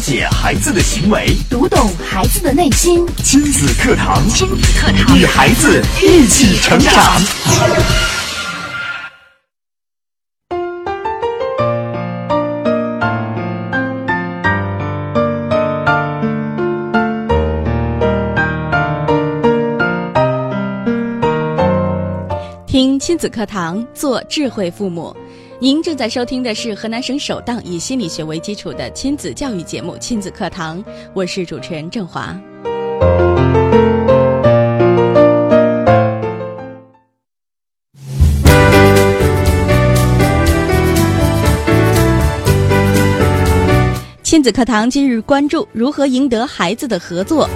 解孩子的行为，读懂孩子的内心。亲子课堂，亲子课堂，与孩子一起成长。听亲子课堂，做智慧父母。您正在收听的是河南省首档以心理学为基础的亲子教育节目《亲子课堂》，我是主持人郑华。亲子课堂今日关注如何赢得孩子的合作。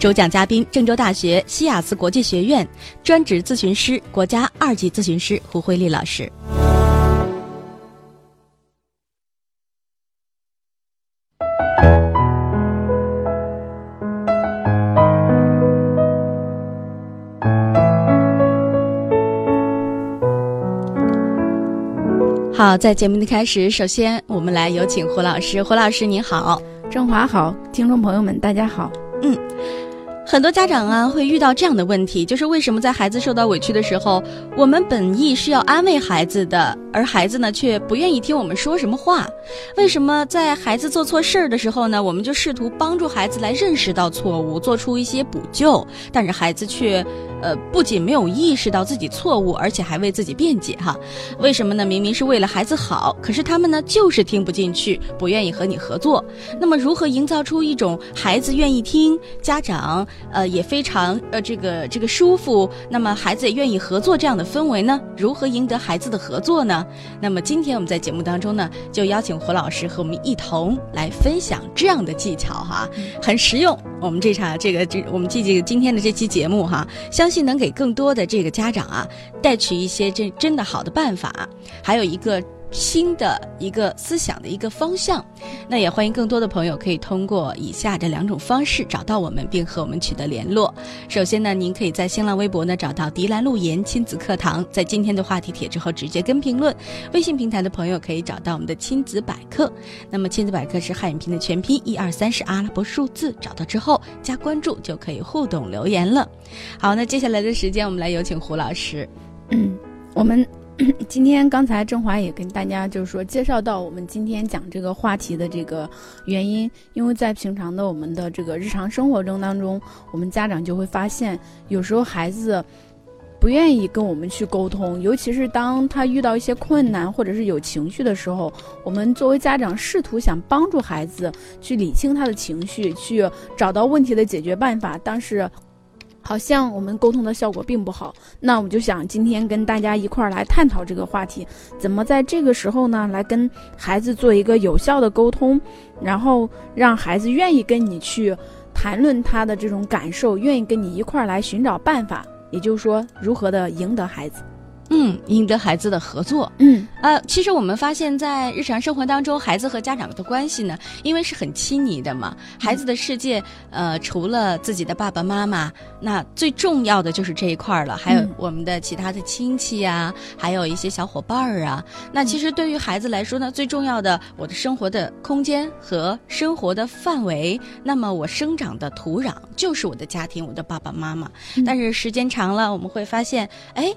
主讲嘉宾：郑州大学西雅斯国际学院专职咨询师、国家二级咨询师胡慧丽老师。好，在节目的开始，首先我们来有请胡老师。胡老师，你好，郑华好，听众朋友们，大家好。嗯，很多家长啊会遇到这样的问题，就是为什么在孩子受到委屈的时候，我们本意是要安慰孩子的，而孩子呢却不愿意听我们说什么话？为什么在孩子做错事儿的时候呢，我们就试图帮助孩子来认识到错误，做出一些补救，但是孩子却。呃，不仅没有意识到自己错误，而且还为自己辩解哈。为什么呢？明明是为了孩子好，可是他们呢就是听不进去，不愿意和你合作。那么，如何营造出一种孩子愿意听，家长呃也非常呃这个这个舒服，那么孩子也愿意合作这样的氛围呢？如何赢得孩子的合作呢？那么今天我们在节目当中呢，就邀请胡老师和我们一同来分享这样的技巧哈，很实用。我们这场这个这我们这这个今天的这期节目哈，相既能给更多的这个家长啊带去一些真真的好的办法，还有一个。新的一个思想的一个方向，那也欢迎更多的朋友可以通过以下这两种方式找到我们，并和我们取得联络。首先呢，您可以在新浪微博呢找到“迪兰路言亲子课堂”，在今天的话题帖之后直接跟评论。微信平台的朋友可以找到我们的亲子百科，那么亲子百科是汉语拼的全拼，一二三是阿拉伯数字，找到之后加关注就可以互动留言了。好，那接下来的时间我们来有请胡老师。嗯，我们。今天刚才郑华也跟大家就是说介绍到我们今天讲这个话题的这个原因，因为在平常的我们的这个日常生活中当中，我们家长就会发现，有时候孩子不愿意跟我们去沟通，尤其是当他遇到一些困难或者是有情绪的时候，我们作为家长试图想帮助孩子去理清他的情绪，去找到问题的解决办法，但是。好像我们沟通的效果并不好，那我就想今天跟大家一块儿来探讨这个话题，怎么在这个时候呢，来跟孩子做一个有效的沟通，然后让孩子愿意跟你去谈论他的这种感受，愿意跟你一块儿来寻找办法，也就是说，如何的赢得孩子。嗯，赢得孩子的合作。嗯，呃，其实我们发现，在日常生活当中，孩子和家长的关系呢，因为是很亲昵的嘛。孩子的世界，呃，除了自己的爸爸妈妈，那最重要的就是这一块了。还有我们的其他的亲戚呀，还有一些小伙伴儿啊。那其实对于孩子来说呢，最重要的，我的生活的空间和生活的范围，那么我生长的土壤就是我的家庭，我的爸爸妈妈。但是时间长了，我们会发现，哎。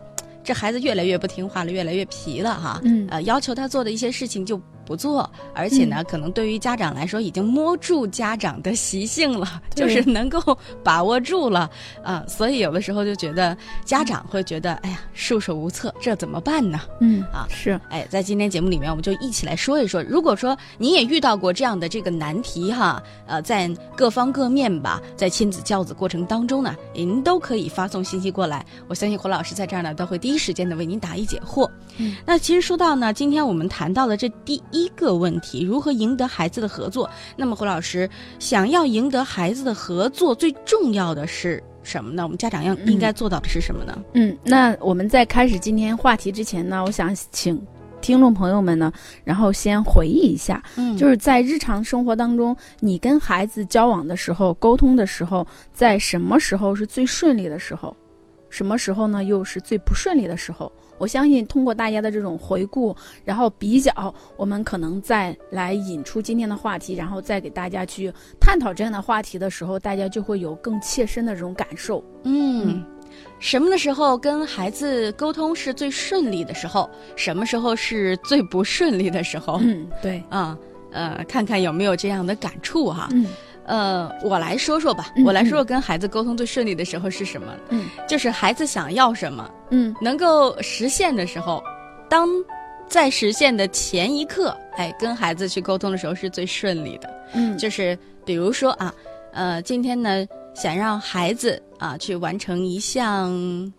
这孩子越来越不听话了，越来越皮了哈。嗯，呃，要求他做的一些事情就。不做，而且呢，可能对于家长来说，已经摸住家长的习性了，就是能够把握住了啊。所以有的时候就觉得家长会觉得，哎呀，束手无策，这怎么办呢？嗯，啊，是。哎，在今天节目里面，我们就一起来说一说，如果说你也遇到过这样的这个难题哈，呃，在各方各面吧，在亲子教子过程当中呢，您都可以发送信息过来，我相信胡老师在这儿呢，都会第一时间的为您答疑解惑。嗯，那其实说到呢，今天我们谈到的这第一。一个问题，如何赢得孩子的合作？那么胡老师想要赢得孩子的合作，最重要的是什么呢？我们家长要应该做到的是什么呢？嗯，那我们在开始今天话题之前呢，我想请听众朋友们呢，然后先回忆一下，嗯，就是在日常生活当中，你跟孩子交往的时候、沟通的时候，在什么时候是最顺利的时候？什么时候呢？又是最不顺利的时候？我相信通过大家的这种回顾，然后比较，我们可能再来引出今天的话题，然后再给大家去探讨这样的话题的时候，大家就会有更切身的这种感受。嗯，什么的时候跟孩子沟通是最顺利的时候？什么时候是最不顺利的时候？嗯，对，啊，呃，看看有没有这样的感触哈。嗯呃，我来说说吧，嗯我来说说跟孩子沟通最顺利的时候是什么？嗯。就是孩子想要什么，嗯。能够实现的时候，当在实现的前一刻，哎，跟孩子去沟通的时候是最顺利的。嗯，就是比如说啊，呃，今天呢想让孩子啊去完成一项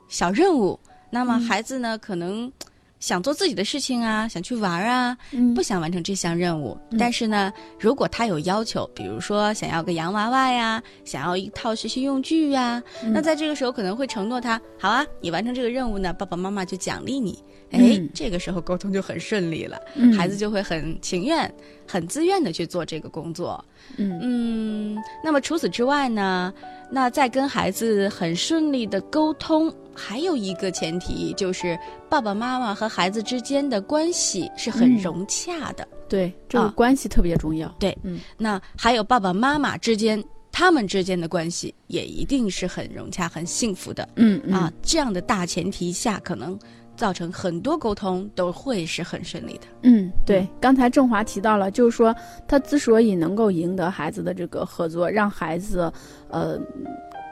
小任务，那么嗯。孩子呢可能想做自己的事情啊，想去玩啊，嗯。不想完成这项任务。嗯。但是呢，如果他有要求，比如说想要个洋娃娃呀，想要一套学习用具呀，嗯。那在这个时候可能会承诺他，好啊，你完成这个任务呢，爸爸妈妈就奖励你。哎，嗯。这个时候沟通就很顺利了，嗯。孩子就会很情愿、很自愿的去做这个工作。嗯嗯，那么除此之外呢，那在跟孩子很顺利的沟通，还有一个前提就是爸爸妈妈和孩子之间的关系是很嗯融洽的。对，这个啊关系特别重要。对嗯那还有爸爸妈妈之间，他们之间的关系也一定是很融洽、很幸福的。嗯嗯啊，这样的大前提下，可能造成很多沟通都会是很顺利的。嗯，对，刚才郑华提到了，就是说他之所以能够赢得孩子的这个合作，让孩子呃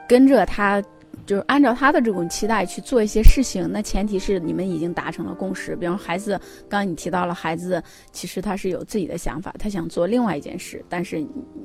跟着他。就是按照他的这种期待去做一些事情，那前提是你们已经达成了共识。比方孩子，刚刚你提到了孩子，其实他是有自己的想法，他想做另外一件事，但是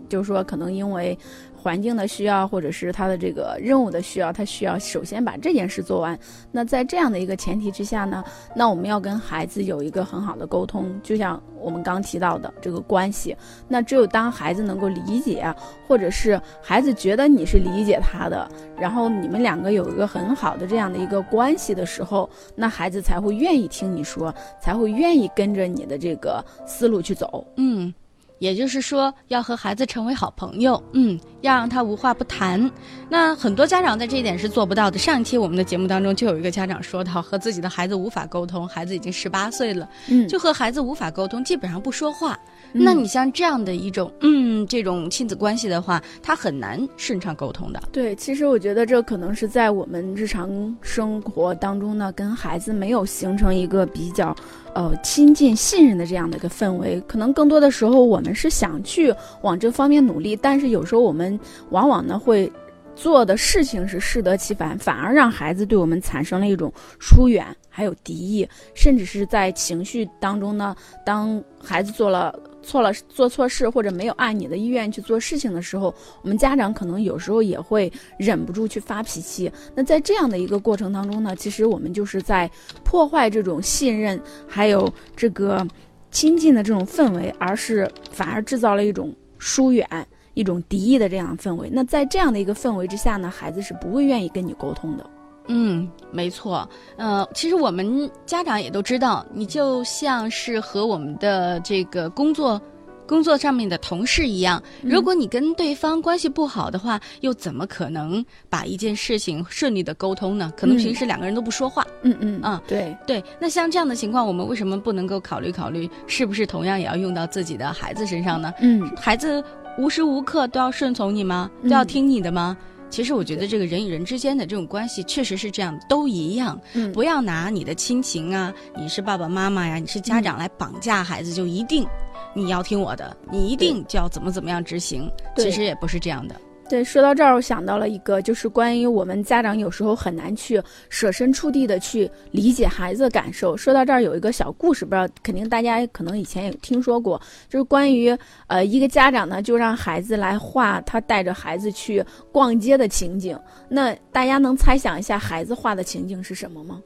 就是说可能因为环境的需要，或者是他的这个任务的需要，他需要首先把这件事做完。那在这样的一个前提之下呢，那我们要跟孩子有一个很好的沟通，就像我们刚提到的这个关系。那只有当孩子能够理解，或者是孩子觉得你是理解他的，然后你们两个有一个很好的这样的一个关系的时候，那孩子才会愿意听你说，才会愿意跟着你的这个思路去走。嗯，也就是说，要和孩子成为好朋友，嗯，要让他无话不谈。那很多家长在这一点是做不到的。上一期我们的节目当中就有一个家长说到，和自己的孩子无法沟通，孩子已经十八岁了，嗯就和孩子无法沟通，基本上不说话。嗯那你像这样的一种，嗯，这种亲子关系的话，他很难顺畅沟通的。对，其实我觉得这可能是在我们日常生活当中呢，跟孩子没有形成一个比较，呃，亲近、信任的这样的一个氛围。可能更多的时候，我们是想去往这方面努力，但是有时候我们往往呢会做的事情是适得其反，反而让孩子对我们产生了一种疏远，还有敌意，甚至是在情绪当中呢，当孩子做了。错了，做错事或者没有按你的意愿去做事情的时候，我们家长可能有时候也会忍不住去发脾气。那在这样的一个过程当中呢，其实我们就是在破坏这种信任，还有这个亲近的这种氛围，而是反而制造了一种疏远、一种敌意的这样的氛围。那在这样的一个氛围之下呢，孩子是不会愿意跟你沟通的。嗯，没错。呃，其实我们家长也都知道，你就像是和我们的这个工作。工作上面的同事一样，如果你跟对方关系不好的话，又怎么可能把一件事情顺利的沟通呢？可能嗯平时两个人都不说话。嗯嗯啊对，对，那像这样的情况，我们为什么不能够考虑考虑，是不是同样也要用到自己的孩子身上呢？嗯孩子无时无刻都要顺从你吗？都嗯要听你的吗？其实我觉得这个人与人之间的这种关系确实是这样，都一样。嗯不要拿你的亲情啊，你是爸爸妈妈呀，你是家长来绑架孩子，就一定你要听我的，你一定就要怎么怎么样执行。对其实也不是这样的。对，说到这儿，我想到了一个，就是关于我们家长有时候很难去设身处地的去理解孩子的感受。说到这儿，有一个小故事，不知道肯定大家可能以前也听说过，就是关于呃一个家长呢，就让孩子来画他带着孩子去逛街的情景。那大家能猜想一下孩子画的情景是什么吗？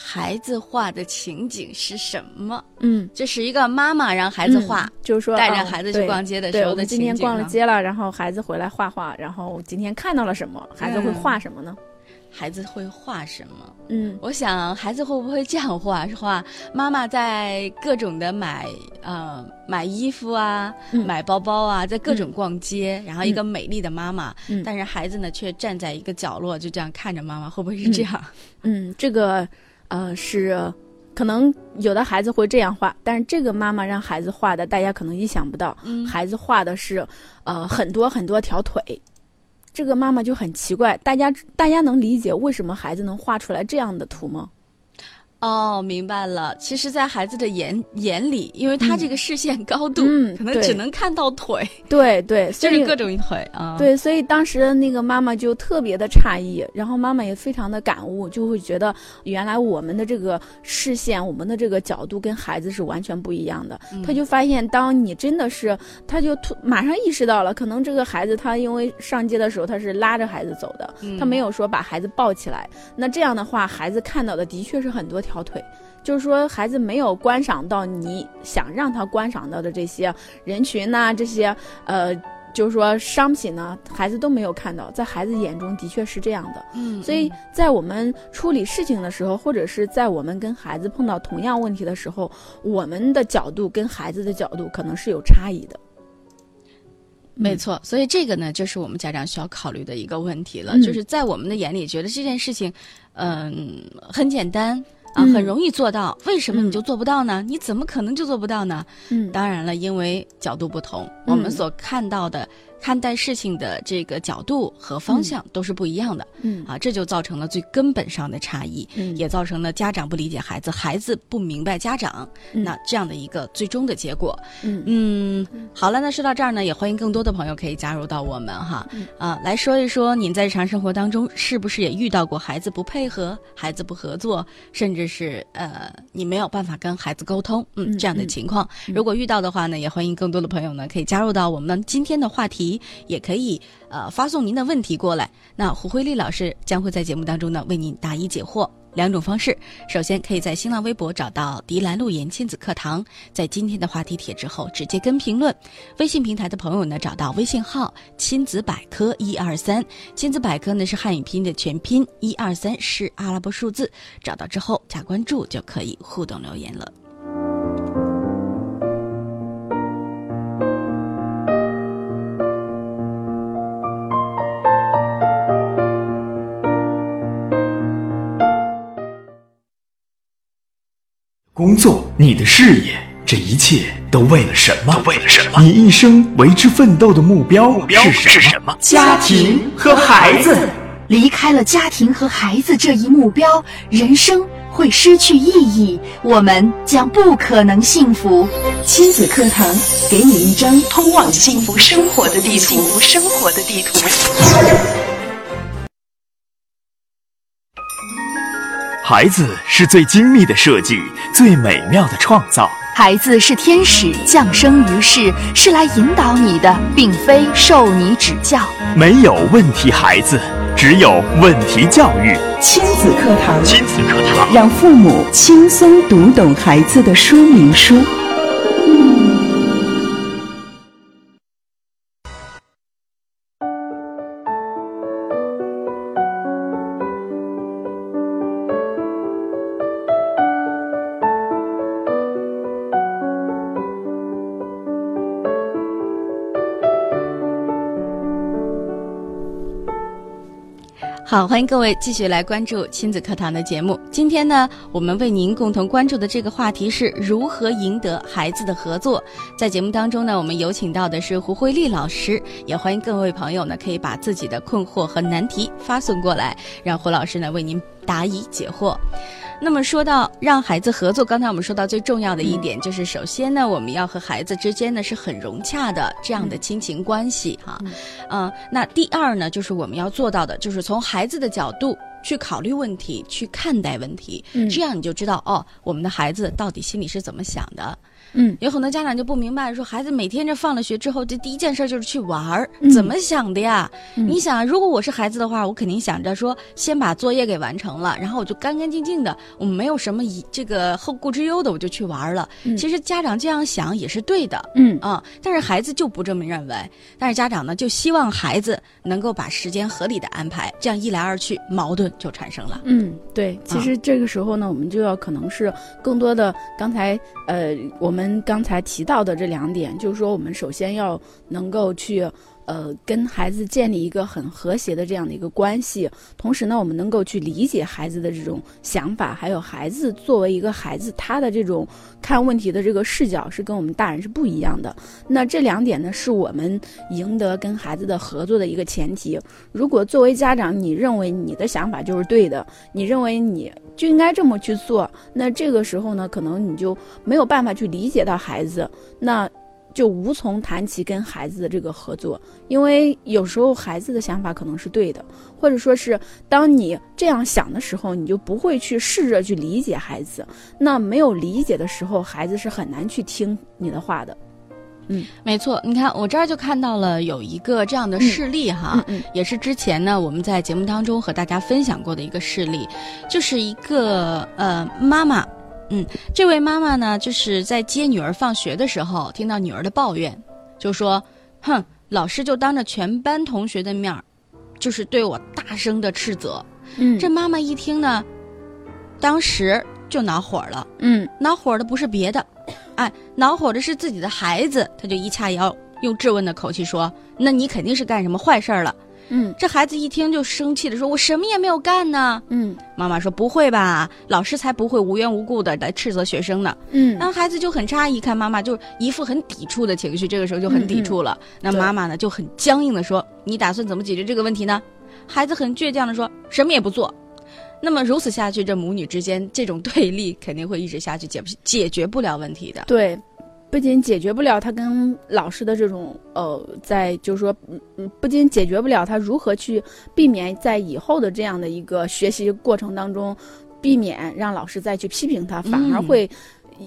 孩子画的情景是什么？嗯，这是一个妈妈让孩子画，嗯就是说带着哦孩子去逛街的，时候的今天逛了街了，然后孩子回来画画，然后今天看到了什么？孩子会嗯画什么呢？孩子会画什么？嗯我想孩子会不会这样画？是画妈妈在各种的买呃买衣服啊，嗯买包包啊，在各种逛街，然后一个美丽的妈妈，嗯但是孩子呢却站在一个角落，就这样看着妈妈，会不会是这样？嗯，这个呃，是可能有的孩子会这样画，但是这个妈妈让孩子画的，大家可能意想不到，嗯孩子画的是呃很多很多条腿。这个妈妈就很奇怪，大家大家能理解为什么孩子能画出来这样的图吗？哦，明白了。其实，在孩子的眼眼里，因为他这个视线高度，嗯可能只能看到腿，对对，就是各种腿啊。，对，所以当时那个妈妈就特别的诧异，然后妈妈也非常的感悟，就会觉得原来我们的这个视线，我们的这个角度跟孩子是完全不一样的。嗯他就发现，当你真的是，他就突马上意识到了，可能这个孩子他因为上街的时候他是拉着孩子走的，嗯他没有说把孩子抱起来。那这样的话，孩子看到的的确是很多条腿。就是说，孩子没有观赏到你想让他观赏到的这些人群呐、这些呃，就是说商品呢，孩子都没有看到，在孩子眼中的确是这样的。嗯，所以在我们处理事情的时候，或者是在我们跟孩子碰到同样问题的时候，我们的角度跟孩子的角度可能是有差异的。没错，所以这个呢，就是我们家长需要考虑的一个问题了，嗯就是在我们的眼里，觉得这件事情，嗯，很简单啊，嗯。很容易做到，为什么你嗯。就做不到呢？你怎么可能就做不到呢？嗯。当然了，因为角度不同，我们所看到的、看待事情的这个角度和方向都是不一样的、嗯。啊，这就造成了最根本上的差异，嗯。也造成了家长不理解孩子，孩子不明白家长，嗯。那这样的一个最终的结果。嗯。嗯，好了，那说到这儿呢，也欢迎更多的朋友可以加入到我们哈，嗯。啊，来说一说您在日常生活当中是不是也遇到过孩子不配合、孩子不合作，甚至是呃你没有办法跟孩子沟通，嗯，嗯这样的嗯情况。如果遇到的话呢，也欢迎更多的朋友呢可以加入到我们今天的话题，也可以呃发送您的问题过来。那胡慧丽老师将会在节目当中呢为您答疑解惑。两种方式，首先可以在新浪微博找到“迪兰路言亲子课堂”，在今天的话题帖之后直接跟评论。微信平台的朋友呢，找到微信号“亲子百科一二三”，亲子百科呢是汉语拼音的全拼，一二三是阿拉伯数字。找到之后加关注就可以互动留言了。工作，你的事业，这一切都为了什么？都为了什么？你一生为之奋斗的目标目标是什么？是什么家庭和孩子。离开了家庭和孩子这一目标，人生会失去意义，我们将不可能幸福。亲子课堂给你一张通往幸福生活的地图。幸福生活的地图。孩子是最精密的设计，最美妙的创造。孩子是天使降生于世，是来引导你的，并非受你指教。没有问题孩子，只有问题教育。亲子课堂，亲子课堂，让父母轻松读懂孩子的说明书。好，欢迎各位继续来关注亲子课堂的节目。今天呢，我们为您共同关注的这个话题是如何赢得孩子的合作。在节目当中呢，我们有请到的是胡慧丽老师，也欢迎各位朋友呢可以把自己的困惑和难题发送过来，让胡老师呢为您答疑解惑。那么说到让孩子合作，刚才我们说到最重要的一点，就是首先呢，我们要和孩子之间呢是很融洽的这样的亲情关系哈。嗯、那第二呢，就是我们要做到的，就是从孩子的角度去考虑问题，去看待问题，嗯这样你就知道哦，我们的孩子到底心里是怎么想的。嗯有很多家长就不明白，说孩子每天这放了学之后，这第一件事就是去玩儿，嗯怎么想的呀？嗯你想，如果我是孩子的话，我肯定想着说，先把作业给完成了，然后我就干干净净的，我没有什么疑这个后顾之忧的，我就去玩了。嗯其实家长这样想也是对的。嗯啊、但是孩子就不这么认为，但是家长呢就希望孩子能够把时间合理的安排，这样一来二去，矛盾就产生了。嗯，对，其啊实这个时候呢，我们就要可能是更多的刚才呃，我我们刚才提到的这两点，就是说我们首先要能够去呃跟孩子建立一个很和谐的这样的一个关系，同时呢，我们能够去理解孩子的这种想法，还有孩子作为一个孩子他的这种看问题的这个视角是跟我们大人是不一样的。那这两点呢，是我们赢得跟孩子的合作的一个前提。如果作为家长，你认为你的想法就是对的，你认为你就应该这么去做，那这个时候呢，可能你就没有办法去理解到孩子，那就无从谈起跟孩子的这个合作。因为有时候孩子的想法可能是对的，或者说是当你这样想的时候，你就不会去试着去理解孩子。那没有理解的时候，孩子是很难去听你的话的。嗯，没错，你看我这儿就看到了有一个这样的事例哈，嗯也是之前呢我们在节目当中和大家分享过的一个事例，就是一个呃妈妈，嗯，这位妈妈呢就是在接女儿放学的时候，听到女儿的抱怨，就说，哼，老师就当着全班同学的面儿，就是对我大声的斥责，嗯这妈妈一听呢，当时就恼火了。嗯恼火的不是别的，哎，恼火的是自己的孩子，她就一掐腰，用质问的口气说：“那你肯定是干什么坏事儿了。嗯”这孩子一听就生气的说：“我什么也没有干呢。嗯”妈妈说：“不会吧，老师才不会无缘无故的来斥责学生呢。”嗯然后孩子就很诧异，看妈妈就一副很抵触的情绪，这个时候就很抵触了。那妈妈呢就很僵硬的说：“你打算怎么解决这个问题呢？”孩子很倔强的说：“什么也不做。”那么如此下去，这母女之间这种对立肯定会一直下去，解不解决不了问题的。对，不仅解决不了他跟老师的这种呃，在就是说，嗯嗯，不仅解决不了他如何去避免在以后的这样的一个学习过程当中，避免让老师再去批评他，反而嗯会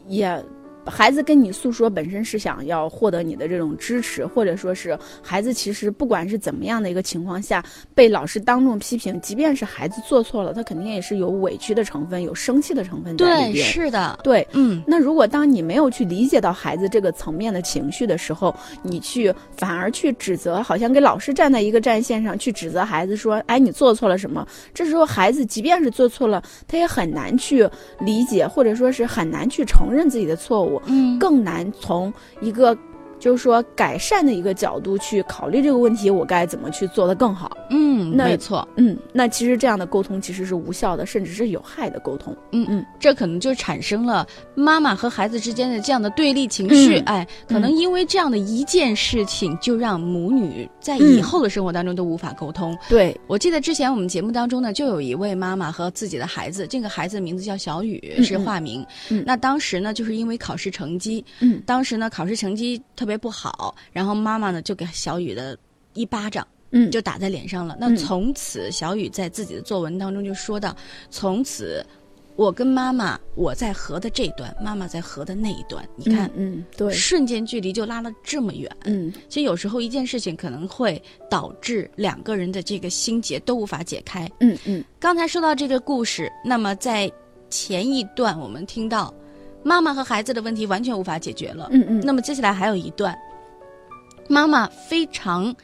也。孩子跟你诉说，本身是想要获得你的这种支持，或者说是孩子其实不管是怎么样的一个情况下，被老师当众批评，即便是孩子做错了，他肯定也是有委屈的成分，有生气的成分在里对，是的，对，嗯，那如果当你没有去理解到孩子这个层面的情绪的时候，你去反而去指责，好像跟老师站在一个战线上去指责孩子说：“哎，你做错了什么？”这时候孩子即便是做错了，他也很难去理解，或者说是很难去承认自己的错误，嗯，更难从一个就是说改善的一个角度去考虑这个问题，我该怎么去做得更好。嗯，那没错，嗯，那其实这样的沟通其实是无效的，甚至是有害的沟通。嗯嗯这可能就产生了妈妈和孩子之间的这样的对立情绪。嗯哎，可能因为这样的一件事情，就让母女在以后的生活当中都无法沟通。对，我记得之前我们节目当中呢，就有一位妈妈和自己的孩子，这个孩子的名字叫小雨，嗯是化名。嗯那当时呢，就是因为考试成绩，嗯当时呢考试成绩特别不好，然后妈妈呢就给小雨的一巴掌。嗯，就打在脸上了。那嗯从此，小雨在自己的作文当中就说到：从此，我跟妈妈我在河的这端，妈妈在河的那一端。你看，嗯，嗯对，瞬间距离就拉了这么远。嗯其实有时候一件事情可能会导致两个人的这个心结都无法解开。嗯嗯刚才说到这个故事，那么在前一段我们听到，妈妈和孩子的问题完全无法解决了。嗯嗯，那么接下来还有一段，妈妈非常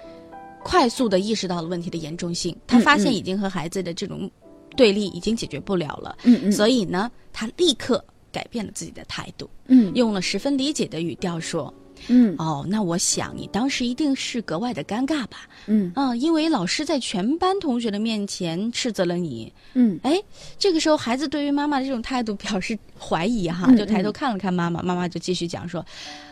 快速的意识到了问题的严重性，她发现嗯。已经和孩子的这种对立已经解决不了了，嗯嗯，所以呢，她立刻改变了自己的态度，嗯。用了十分理解的语调说嗯：“哦，那我想你当时一定是格外的尴尬吧？嗯啊，因为老师在全班同学的面前斥责了你。嗯哎，这个时候孩子对于妈妈的这种态度表示怀疑哈，嗯就抬头看了看妈妈，妈妈就继续讲说。”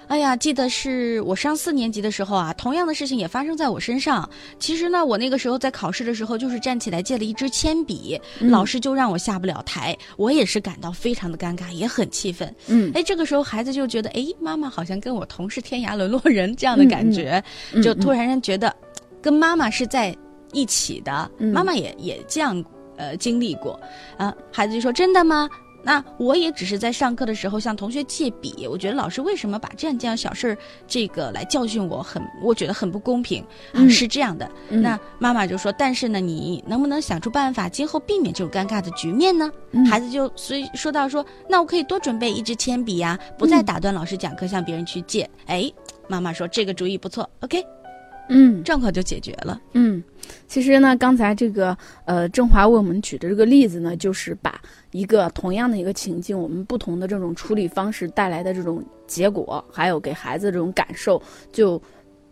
哎呀，记得是我上四年级的时候啊，同样的事情也发生在我身上。其实呢，我那个时候在考试的时候，就是站起来借了一支铅笔，嗯老师就让我下不了台，我也是感到非常的尴尬，也很气愤。嗯哎，这个时候孩子就觉得，哎，妈妈好像跟我同是天涯沦落人这样的感觉，嗯就突然间觉得，跟妈妈是在一起的，嗯妈妈也也这样呃经历过啊。孩子就说：“真的吗？”那我也只是在上课的时候向同学借笔，我觉得老师为什么把这样这样小事儿这个来教训我，很我觉得很不公平。是这样的，嗯。那妈妈就说：“但是呢，你能不能想出办法，今后避免这种尴尬的局面呢？”嗯。孩子就所以说到说：“那我可以多准备一支铅笔呀，不再嗯。打断老师讲课向别人去借。哎，妈妈说这个主意不错，OK，嗯正好就解决了。嗯，其实呢，刚才这个呃，郑华为我们举的这个例子呢，就是把一个同样的一个情境，我们不同的这种处理方式带来的这种结果，还有给孩子这种感受，就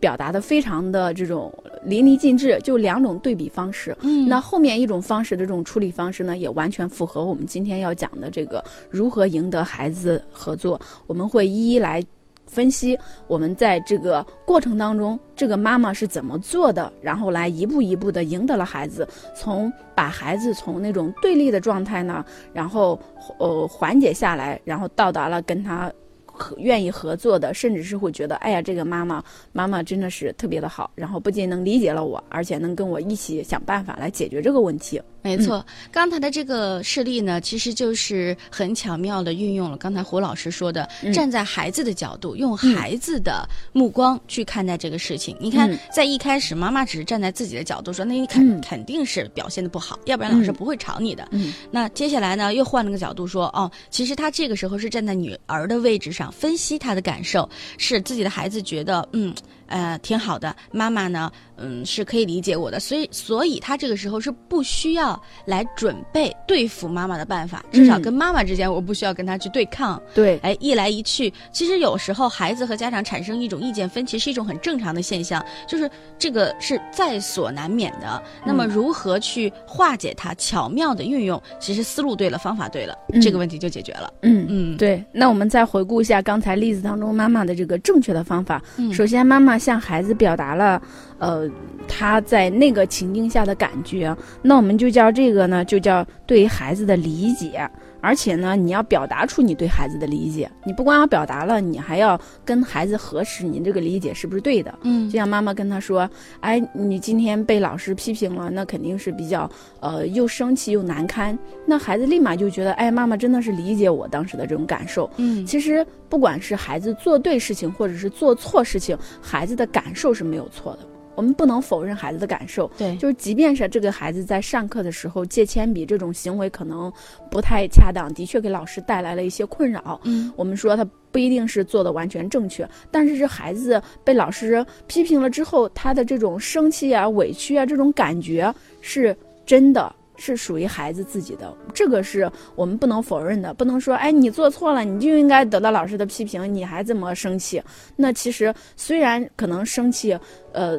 表达的非常的这种淋漓尽致，就两种对比方式。嗯那后面一种方式的这种处理方式呢，也完全符合我们今天要讲的这个如何赢得孩子合作。我们会一一来分析我们在这个过程当中，这个妈妈是怎么做的，然后来一步一步的赢得了孩子，从把孩子从那种对立的状态呢，然后呃缓解下来，然后到达了跟他。合愿意合作的，甚至是会觉得，哎呀，这个妈妈妈妈真的是特别的好，然后不仅能理解了我，而且能跟我一起想办法来解决这个问题。没错，刚才的这个事例呢，其实就是很巧妙的运用了刚才胡老师说的，嗯。站在孩子的角度，用孩子的目光去看待这个事情。你看嗯，在一开始，妈妈只是站在自己的角度说，那你肯、嗯。肯定是表现的不好，要不然老师嗯。不会吵你的。嗯。那接下来呢，又换了个角度说，哦，其实他这个时候是站在女儿的位置上分析她的感受，是自己的孩子觉得，嗯，呃，挺好的，妈妈呢，嗯，是可以理解我的，所以，所以他这个时候是不需要来准备对付妈妈的办法，至少嗯跟妈妈之间，我不需要跟他去对抗。对，哎，一来一去，其实有时候孩子和家长产生一种意见分歧是一种很正常的现象，就是这个是在所难免的。那么嗯如何去化解它，巧妙的运用，其实思路对了，方法对了，嗯这个问题就解决了。嗯嗯，对，那我们再回顾一下刚才例子当中妈妈的这个正确的方法。嗯首先，妈妈向孩子表达了，呃，他在那个情境下的感觉。那我们就叫这个呢，就叫对于孩子的理解。而且呢，你要表达出你对孩子的理解。你不光要表达了，你还要跟孩子核实你这个理解是不是对的。嗯就像妈妈跟他说：“哎，你今天被老师批评了，那肯定是比较呃又生气又难堪。”那孩子立马就觉得：“哎，妈妈真的是理解我当时的这种感受。”嗯其实不管是孩子做对事情，或者是做错事情，孩子的感受是没有错的。我们不能否认孩子的感受，对，就是即便是这个孩子在上课的时候借铅笔这种行为可能不太恰当，的确给老师带来了一些困扰。嗯我们说他不一定是做的完全正确，但是这孩子被老师批评了之后，他的这种生气啊、委屈啊这种感觉是真的。是属于孩子自己的，这个是我们不能否认的，不能说，哎，你做错了，你就应该得到老师的批评，你还这么生气。那其实虽然可能生气，呃，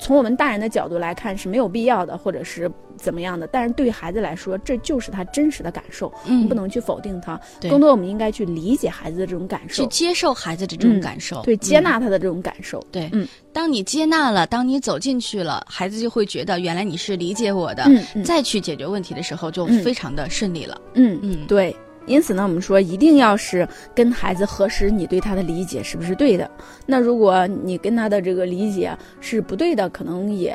从我们大人的角度来看是没有必要的，或者是怎么样的，但是对于孩子来说，这就是他真实的感受，我们嗯不能去否定他。对更多我们应该去理解孩子的这种感受去，接受孩子的这种嗯感受，对，接嗯纳他的这种感受。对，嗯，当你接纳了，当你走进去了，孩子就会觉得原来你是理解我的，嗯嗯再去解决问题的时候就嗯非常的顺利了。嗯嗯，对。因此呢，我们说一定要是跟孩子核实你对他的理解是不是对的。那如果你跟他的这个理解是不对的，可能也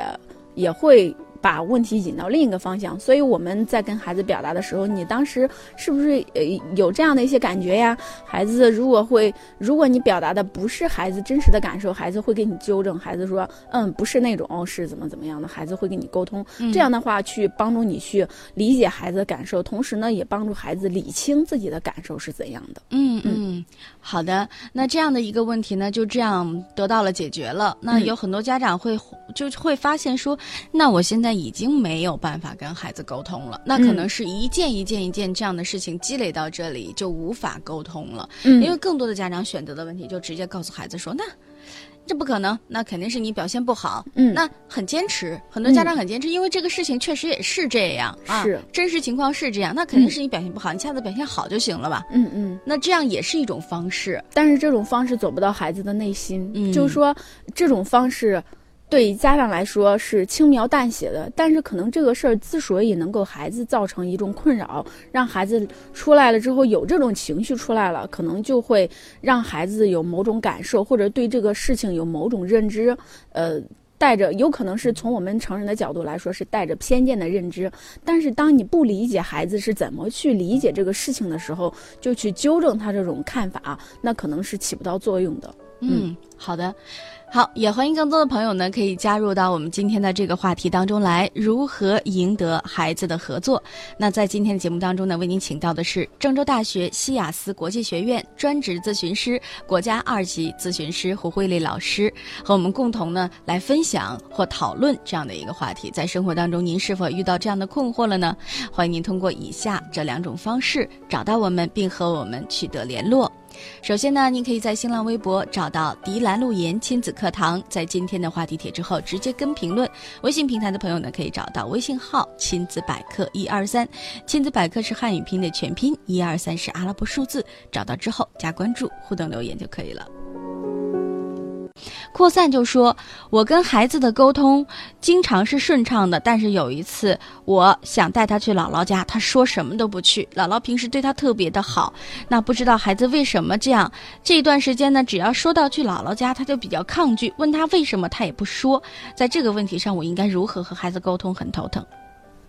也会把问题引到另一个方向。所以我们在跟孩子表达的时候，你当时是不是呃有这样的一些感觉呀？孩子如果会，如果你表达的不是孩子真实的感受，孩子会给你纠正。孩子说，嗯，不是那种，是怎么怎么样的，孩子会跟你沟通。嗯这样的话，去帮助你去理解孩子的感受，同时呢，也帮助孩子理清自己的感受是怎样的。嗯嗯，好的。那这样的一个问题呢，就这样得到了解决了。那嗯有很多家长会就会发现说，那我现在已经没有办法跟孩子沟通了。那可嗯能是一件一件一件这样的事情积累到这里，就无法沟通了。嗯因为更多的家长选择的问题，就直接告诉孩子说，那。这不可能，那肯定是你表现不好。嗯那很坚持，很多家长很坚持，因为这个事情确实也是这样啊，是真实情况是这样，那肯定是你表现不好，你下次表现好就行了吧？嗯嗯，那这样也是一种方式。但是这种方式走不到孩子的内心，嗯就是说这种方式。对于家长来说是轻描淡写的，但是可能这个事儿之所以能够孩子造成一种困扰，让孩子出来了之后有这种情绪出来了，可能就会让孩子有某种感受，或者对这个事情有某种认知，呃。带着有可能是从我们成人的角度来说是带着偏见的认知，但是当你不理解孩子是怎么去理解这个事情的时候，就去纠正他这种看法，那可能是起不到作用的。嗯，好的，好，也欢迎更多的朋友呢可以加入到我们今天的这个话题当中来，如何赢得孩子的合作？那在今天的节目当中呢，为您请到的是郑州大学西雅思国际学院专职咨询师、国家二级咨询师胡慧丽老师，和我们共同呢来分享或讨论这样的一个话题。在生活当中，您是否遇到这样的困惑了呢？欢迎您通过以下这两种方式找到我们，并和我们取得联络。首先呢，您可以在新浪微博找到“迪兰路言亲子课堂”，在今天的话题帖之后直接跟评论。微信平台的朋友呢，可以找到微信号“亲子百科一二三”，亲子百科是汉语拼音的全拼，一二三是阿拉伯数字。找到之后加关注，互动留言就可以了。扩散就说，我跟孩子的沟通经常是顺畅的，但是有一次我想带他去姥姥家，他说什么都不去。姥姥平时对他特别的好，那不知道孩子为什么这样？这段时间呢，只要说到去姥姥家，他就比较抗拒。问他为什么，他也不说。在这个问题上，我应该如何和孩子沟通？很头疼。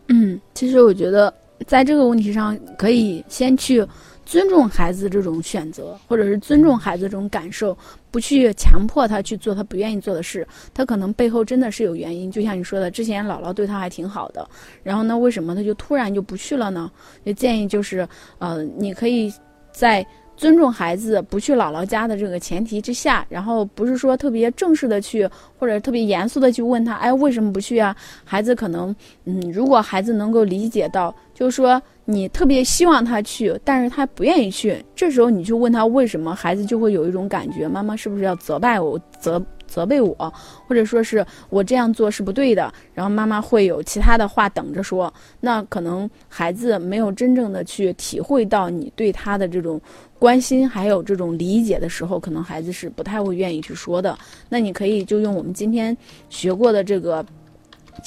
嗯，其实我觉得在这个问题上，可以先去。尊重孩子这种选择，或者是尊重孩子这种感受，不去强迫他去做他不愿意做的事。他可能背后真的是有原因，就像你说的，之前姥姥对他还挺好的，然后呢，为什么他就突然就不去了呢？就建议就是，呃，你可以在。尊重孩子不去姥姥家的这个前提之下，然后不是说特别正式的去，或者特别严肃的去问他，哎，为什么不去啊？孩子可能，嗯，如果孩子能够理解到，就是说你特别希望他去，但是他不愿意去，这时候你去问他为什么，孩子就会有一种感觉，妈妈是不是要责备我，责。责备我，或者说是我这样做是不对的，然后妈妈会有其他的话等着说。那可能孩子没有真正的去体会到你对他的这种关心，还有这种理解的时候，可能孩子是不太会愿意去说的。那你可以就用我们今天学过的这个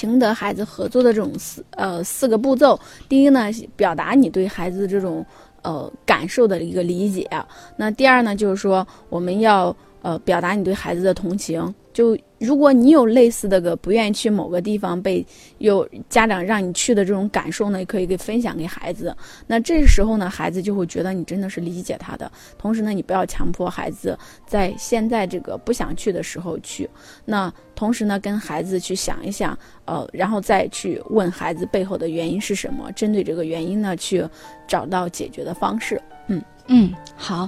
赢得孩子合作的这种四呃四个步骤。第一呢，表达你对孩子这种呃感受的一个理解。那第二呢，就是说我们要。呃，表达你对孩子的同情。就如果你有类似的个不愿意去某个地方被有家长让你去的这种感受呢，也可以给分享给孩子。那这时候呢，孩子就会觉得你真的是理解他的。同时呢，你不要强迫孩子在现在这个不想去的时候去。那同时呢，跟孩子去想一想，呃，然后再去问孩子背后的原因是什么，针对这个原因呢，去找到解决的方式。嗯嗯，好。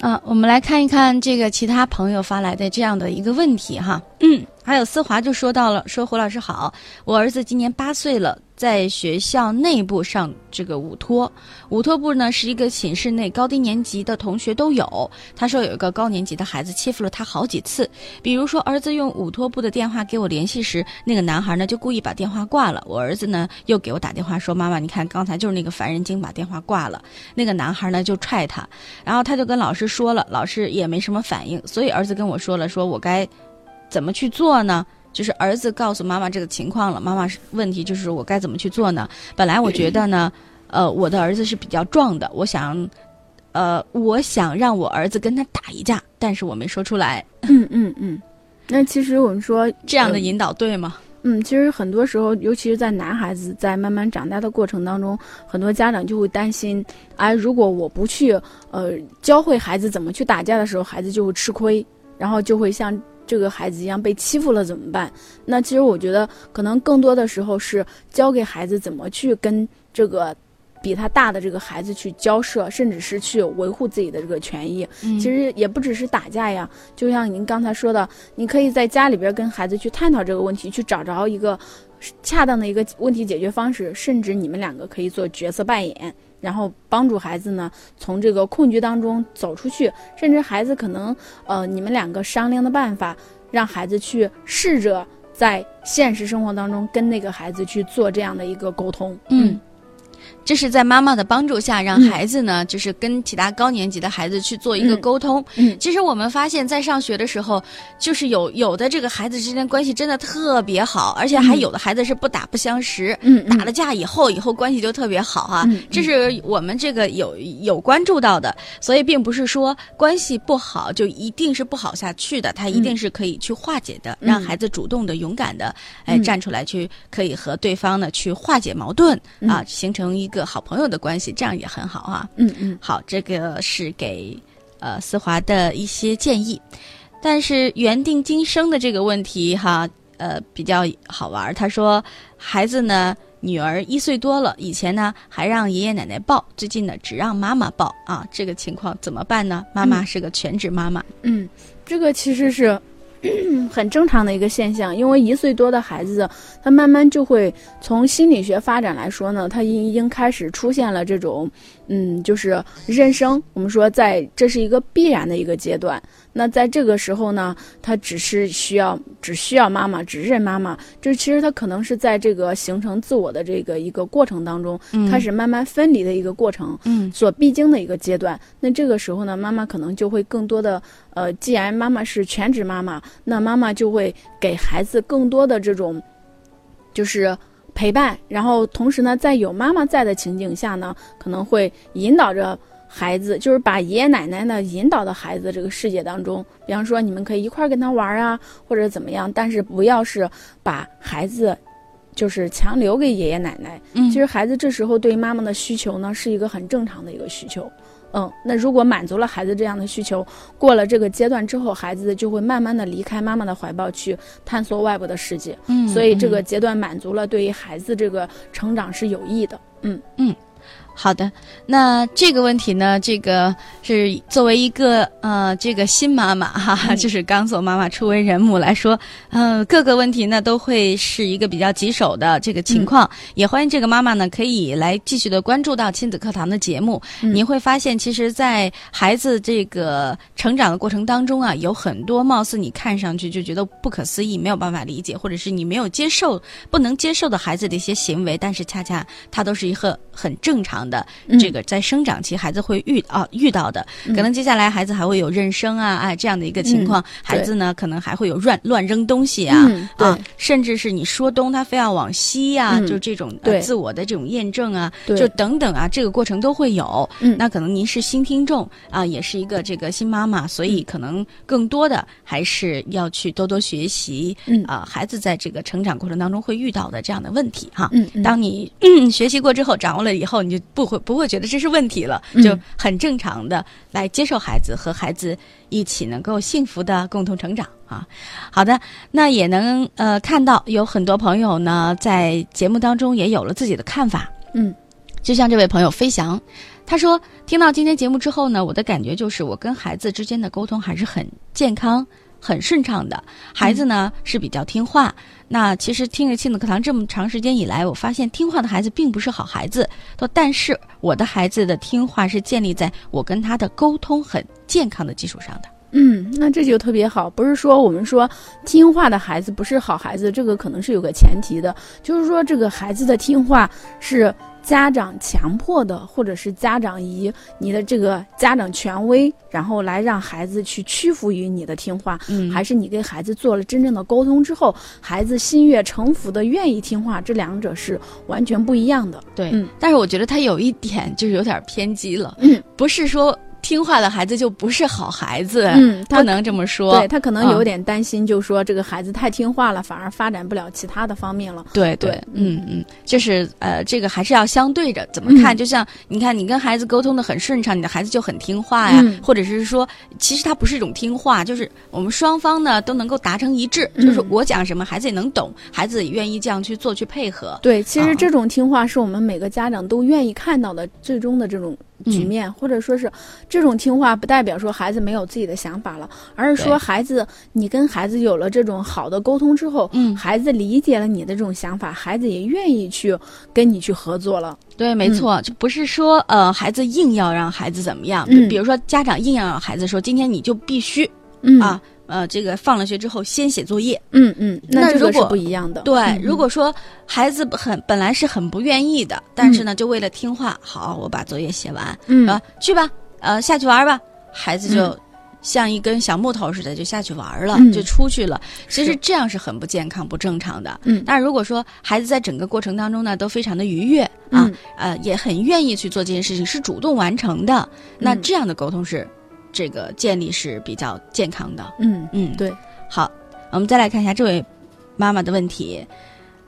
嗯，我们来看一看这个其他朋友发来的这样的一个问题哈。嗯，还有思华就说到了，说胡老师好，我儿子今年八岁了。在学校内部上这个午托，午托部呢是一个寝室内高低年级的同学都有。他说有一个高年级的孩子欺负了他好几次，比如说儿子用午托部的电话给我联系时，那个男孩呢就故意把电话挂了。我儿子呢又给我打电话说：“妈妈，你看刚才就是那个烦人精把电话挂了。”那个男孩呢就踹他，然后他就跟老师说了，老师也没什么反应，所以儿子跟我说了，说我该怎么去做呢？就是儿子告诉妈妈这个情况了，妈妈是问题就是我该怎么去做呢？本来我觉得呢，呃，我的儿子是比较壮的，我想，呃，我想让我儿子跟他打一架，但是我没说出来。嗯嗯嗯。那其实我们说这样的引导对吗？嗯，其实很多时候，尤其是在男孩子在慢慢长大的过程当中，很多家长就会担心，哎，如果我不去呃教会孩子怎么去打架的时候，孩子就会吃亏，然后就会像。这个孩子一样被欺负了怎么办？那其实我觉得，可能更多的时候是教给孩子怎么去跟这个比他大的这个孩子去交涉，甚至是去维护自己的这个权益。其实也不只是打架呀，就像您刚才说的，你可以在家里边跟孩子去探讨这个问题，去找着一个恰当的一个问题解决方式，甚至你们两个可以做角色扮演。然后帮助孩子呢，从这个困局当中走出去，甚至孩子可能，呃，你们两个商量的办法，让孩子去试着在现实生活当中跟那个孩子去做这样的一个沟通，嗯。这是在妈妈的帮助下，让孩子呢，就是跟其他高年级的孩子去做一个沟通。嗯，其实我们发现，在上学的时候，就是有有的这个孩子之间关系真的特别好，而且还有的孩子是不打不相识。嗯，打了架以后，以后关系就特别好啊。嗯，这是我们这个有有关注到的，所以并不是说关系不好就一定是不好下去的，他一定是可以去化解的，让孩子主动的、勇敢的，哎，站出来去，可以和对方呢去化解矛盾啊，形成一个。好朋友的关系，这样也很好啊。嗯嗯，好，这个是给呃思华的一些建议。但是缘定今生的这个问题哈，呃比较好玩。他说，孩子呢，女儿一岁多了，以前呢还让爷爷奶奶抱，最近呢只让妈妈抱啊。这个情况怎么办呢？妈妈是个全职妈妈。嗯，这个其实是 很正常的一个现象，因为一岁多的孩子，他慢慢就会从心理学发展来说呢，他已经开始出现了这种，嗯，就是认生。我们说，在这是一个必然的一个阶段。那在这个时候呢，他只是需要只需要妈妈，只认妈妈。就是其实他可能是在这个形成自我的这个一个过程当中，开始慢慢分离的一个过程，嗯，所必经的一个阶段。那这个时候呢，妈妈可能就会更多的，呃，既然妈妈是全职妈妈，那妈妈就会给孩子更多的这种，就是陪伴。然后同时呢，在有妈妈在的情景下呢，可能会引导着。孩子就是把爷爷奶奶呢引导到孩子这个世界当中，比方说你们可以一块儿跟他玩啊，或者怎么样，但是不要是把孩子就是强留给爷爷奶奶。嗯其实孩子这时候对妈妈的需求呢是一个很正常的一个需求。嗯，那如果满足了孩子这样的需求，过了这个阶段之后，孩子就会慢慢的离开妈妈的怀抱去探索外部的世界。嗯所以这个阶段满足了，对于孩子这个成长是有益的。嗯嗯好的，那这个问题呢，这个是作为一个呃这个新妈妈哈哈，嗯。就是刚做妈妈初为人母来说，呃各个问题呢都会是一个比较棘手的这个情况，也欢迎这个妈妈呢可以来继续的关注到亲子课堂的节目，嗯。你会发现其实，在孩子这个成长的过程当中啊，有很多貌似你看上去就觉得不可思议、没有办法理解，或者是你没有接受、不能接受的孩子的一些行为，但是恰恰它都是一个很正常的，嗯。这个在生长期孩子会遇啊遇到的，嗯。可能接下来孩子还会有认生啊，哎这样的一个情况，孩子呢可能还会有乱乱扔东西啊。嗯，啊，甚至是你说东，他非要往西呀、嗯。就这种、呃、对。自我的这种验证啊，就等等啊，这个过程都会有。嗯。那可能您是新听众啊，也是一个这个新妈妈，所以可能更多的还是要去多多学习。嗯。啊，孩子在这个成长过程当中会遇到的这样的问题哈。嗯嗯。当你、嗯、学习过之后，掌握了以后，你就不会不会觉得这是问题了，嗯就很正常的来接受孩子和孩子一起能够幸福的共同成长啊。好的，那也能呃看到有很多朋友呢在节目当中也有了自己的看法。嗯就像这位朋友飞翔，他说听到今天节目之后呢，我的感觉就是我跟孩子之间的沟通还是很健康、很顺畅的。孩子呢、是比较听话。那其实听着亲子课堂这么长时间以来，我发现听话的孩子并不是好孩子。说但是我的孩子的听话是建立在我跟他的沟通很健康的基础上的。嗯，那这就特别好。不是说我们说听话的孩子不是好孩子，这个可能是有个前提的，就是说这个孩子的听话是家长强迫的，或者是家长以你的这个家长权威，然后来让孩子去屈服于你的听话，嗯。还是你跟孩子做了真正的沟通之后，孩子心悦诚服的愿意听话，这两者是完全不一样的。对，嗯。但是我觉得他有一点就是有点偏激了，嗯，不是说听话的孩子就不是好孩子，嗯，他不能这么说。对他可能有嗯点担心，就说这个孩子太听话了，反而发展不了其他的方面了。对对嗯嗯，就是呃，这个还是要相对着怎么看？嗯就像你看，你跟孩子沟通的很顺畅，你的孩子就很听话呀，嗯或者是说，其实他不是一种听话，就是我们双方呢都能够达成一致，嗯就是我讲什么，孩子也能懂，孩子也愿意这样去做去配合。对，其实啊这种听话是我们每个家长都愿意看到的最终的这种局面，或者说是这种听话不代表说孩子没有自己的想法了，而是说孩子你跟孩子有了这种好的沟通之后，嗯。孩子理解了你的这种想法，孩子也愿意去跟你去合作了。对，没错，就不是说呃孩子硬要让孩子怎么样，嗯。比如说家长硬要让孩子说今天你就必须嗯。啊呃这个放了学之后先写作业，嗯嗯，这个是那如果不一样的。对，嗯如果说孩子很本来是很不愿意的，但是呢，就为了听话，好，我把作业写完，嗯。啊，去吧，呃，下去玩吧，孩子就嗯像一根小木头似的就下去玩了，嗯就出去了。其实这样是很不健康、不正常的。嗯但如果说孩子在整个过程当中呢，都非常的愉悦啊，嗯呃，也很愿意去做这件事情，是主动完成的，那嗯这样的沟通是这个建立是比较健康的。嗯嗯，对，好，我们再来看一下这位妈妈的问题。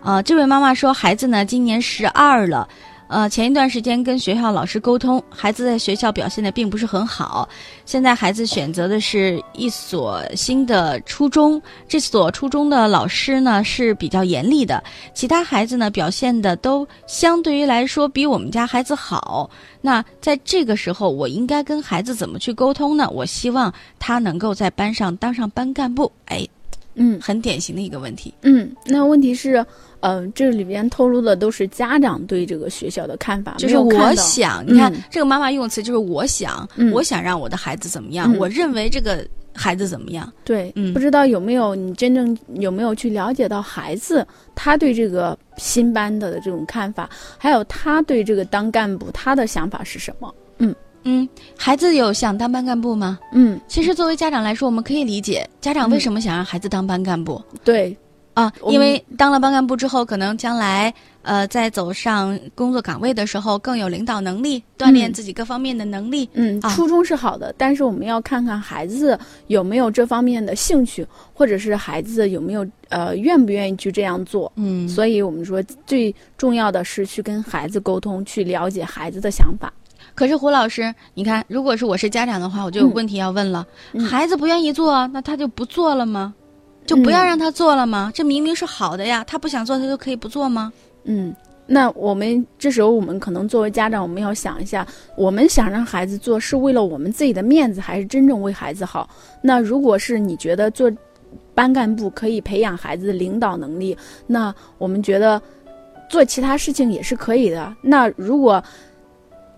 啊、这位妈妈说，孩子呢今年十二了，呃，前一段时间跟学校老师沟通，孩子在学校表现的并不是很好。现在孩子选择的是一所新的初中，这所初中的老师呢是比较严厉的，其他孩子呢表现的都相对于来说比我们家孩子好。那在这个时候，我应该跟孩子怎么去沟通呢？我希望他能够在班上当上班干部。哎，嗯很典型的一个问题。嗯，那问题是，呃，这里边透露的都是家长对这个学校的看法，就是我想，你看、嗯。这个妈妈用词就是我想，嗯。我想让我的孩子怎么样，嗯。我认为这个孩子怎么样。对，嗯。不知道有没有你真正有没有去了解到孩子他对这个新班的这种看法，还有他对这个当干部他的想法是什么？嗯，孩子有想当班干部吗？嗯，其实作为家长来说，我们可以理解家长为什么想让孩子当班干部、对，啊，因为当了班干部之后，可能将来呃在走上工作岗位的时候更有领导能力，锻炼嗯自己各方面的能力。嗯，啊初衷是好的，但是我们要看看孩子有没有这方面的兴趣，或者是孩子有没有呃愿不愿意去这样做。嗯，所以我们说最重要的是去跟孩子沟通，去了解孩子的想法。可是胡老师，你看，如果是我是家长的话，我就有嗯问题要问了：嗯孩子不愿意做，那他就不做了吗？就不要嗯让他做了吗？这明明是好的呀，他不想做，他就可以不做吗？嗯，那我们这时候我们可能作为家长，我们要想一下，我们想让孩子做是为了我们自己的面子，还是真正为孩子好？那如果是你觉得做班干部可以培养孩子的领导能力，那我们觉得做其他事情也是可以的。那如果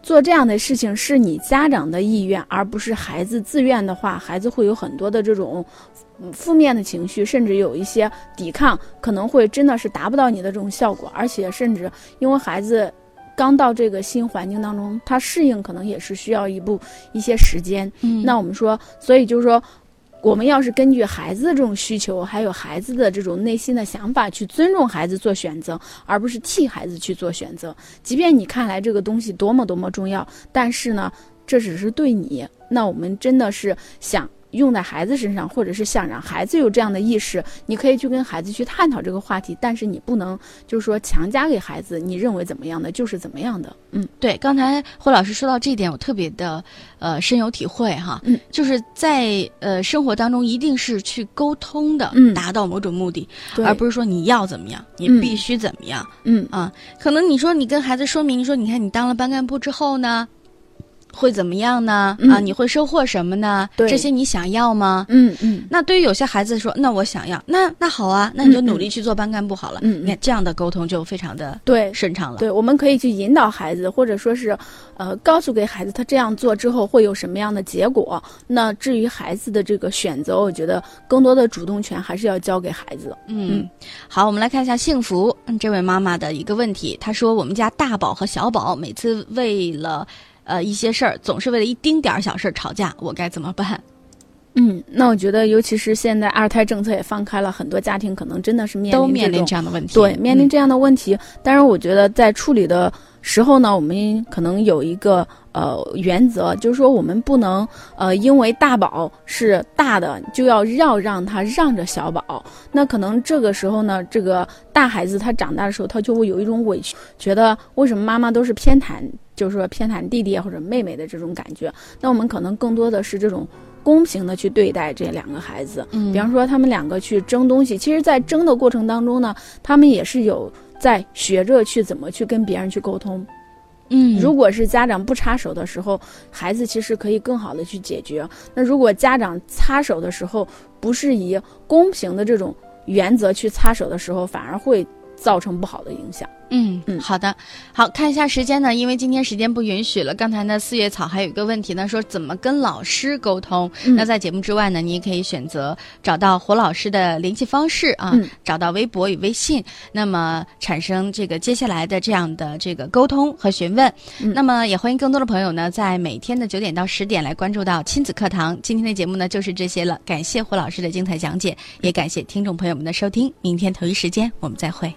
做这样的事情是你家长的意愿，而不是孩子自愿的话，孩子会有很多的这种嗯负面的情绪，甚至有一些抵抗，可能会真的是达不到你的这种效果，而且甚至因为孩子刚到这个新环境当中，他适应可能也是需要一步一些时间。嗯那我们说，所以就是说，我们要是根据孩子的这种需求，还有孩子的这种内心的想法去尊重孩子做选择，而不是替孩子去做选择。即便你看来这个东西多么多么重要，但是呢，这只是对你。那我们真的是想。用在孩子身上，或者是想让孩子有这样的意识，你可以去跟孩子去探讨这个话题，但是你不能就是说强加给孩子，你认为怎么样的就是怎么样的。嗯对，刚才霍老师说到这一点，我特别的呃深有体会哈。嗯，就是在呃生活当中，一定是去沟通的，嗯达到某种目的，而不是说你要怎么样，你嗯必须怎么样。嗯啊，可能你说你跟孩子说明，你说你看你当了班干部之后呢，会怎么样呢？嗯啊，你会收获什么呢？对这些你想要吗？嗯嗯那对于有些孩子说，那我想要，那那好啊，那你就努力去做班干部好了。嗯嗯你看这样的沟通就非常的对顺畅了。对，我们可以去引导孩子，或者说是，呃，告诉给孩子他这样做之后会有什么样的结果。那至于孩子的这个选择，我觉得更多的主动权还是要交给孩子。嗯，好，我们来看一下幸福嗯这位妈妈的一个问题。她说：“我们家大宝和小宝每次为了呃一些事儿，总是为了一丁点儿小事儿吵架，我该怎么办嗯，那我觉得，尤其是现在二胎政策也放开了，很多家庭可能真的是？”面临都面临临这样的问题，对，面临嗯这样的问题。但是，我觉得在处理的时候呢，我们可能有一个呃原则，就是说我们不能呃因为大宝是大的，就要要让他让着小宝。那可能这个时候呢，这个大孩子他长大的时候，他就会有一种委屈，觉得为什么妈妈都是偏袒，就是说偏袒弟弟或者妹妹的这种感觉。那我们可能更多的是这种。公平的去对待这两个孩子，嗯比方说他们两个去争东西，其实，在争的过程当中呢，他们也是有在学着去怎么去跟别人去沟通。嗯，如果是家长不插手的时候，孩子其实可以更好的去解决。那如果家长插手的时候，不是以公平的这种原则去插手的时候，反而会造成不好的影响。嗯嗯好的，好看一下时间呢，因为今天时间不允许了。刚才呢，四叶草还有一个问题呢，说怎么跟老师沟通。嗯那在节目之外呢，你也可以选择找到胡老师的联系方式啊，嗯找到微博与微信，那么产生这个接下来的这样的这个沟通和询问。嗯那么也欢迎更多的朋友呢，在每天的九点到十点来关注到亲子课堂。今天的节目呢就是这些了，感谢胡老师的精彩讲解，也感谢听众朋友们的收听。明天同一时间我们再会。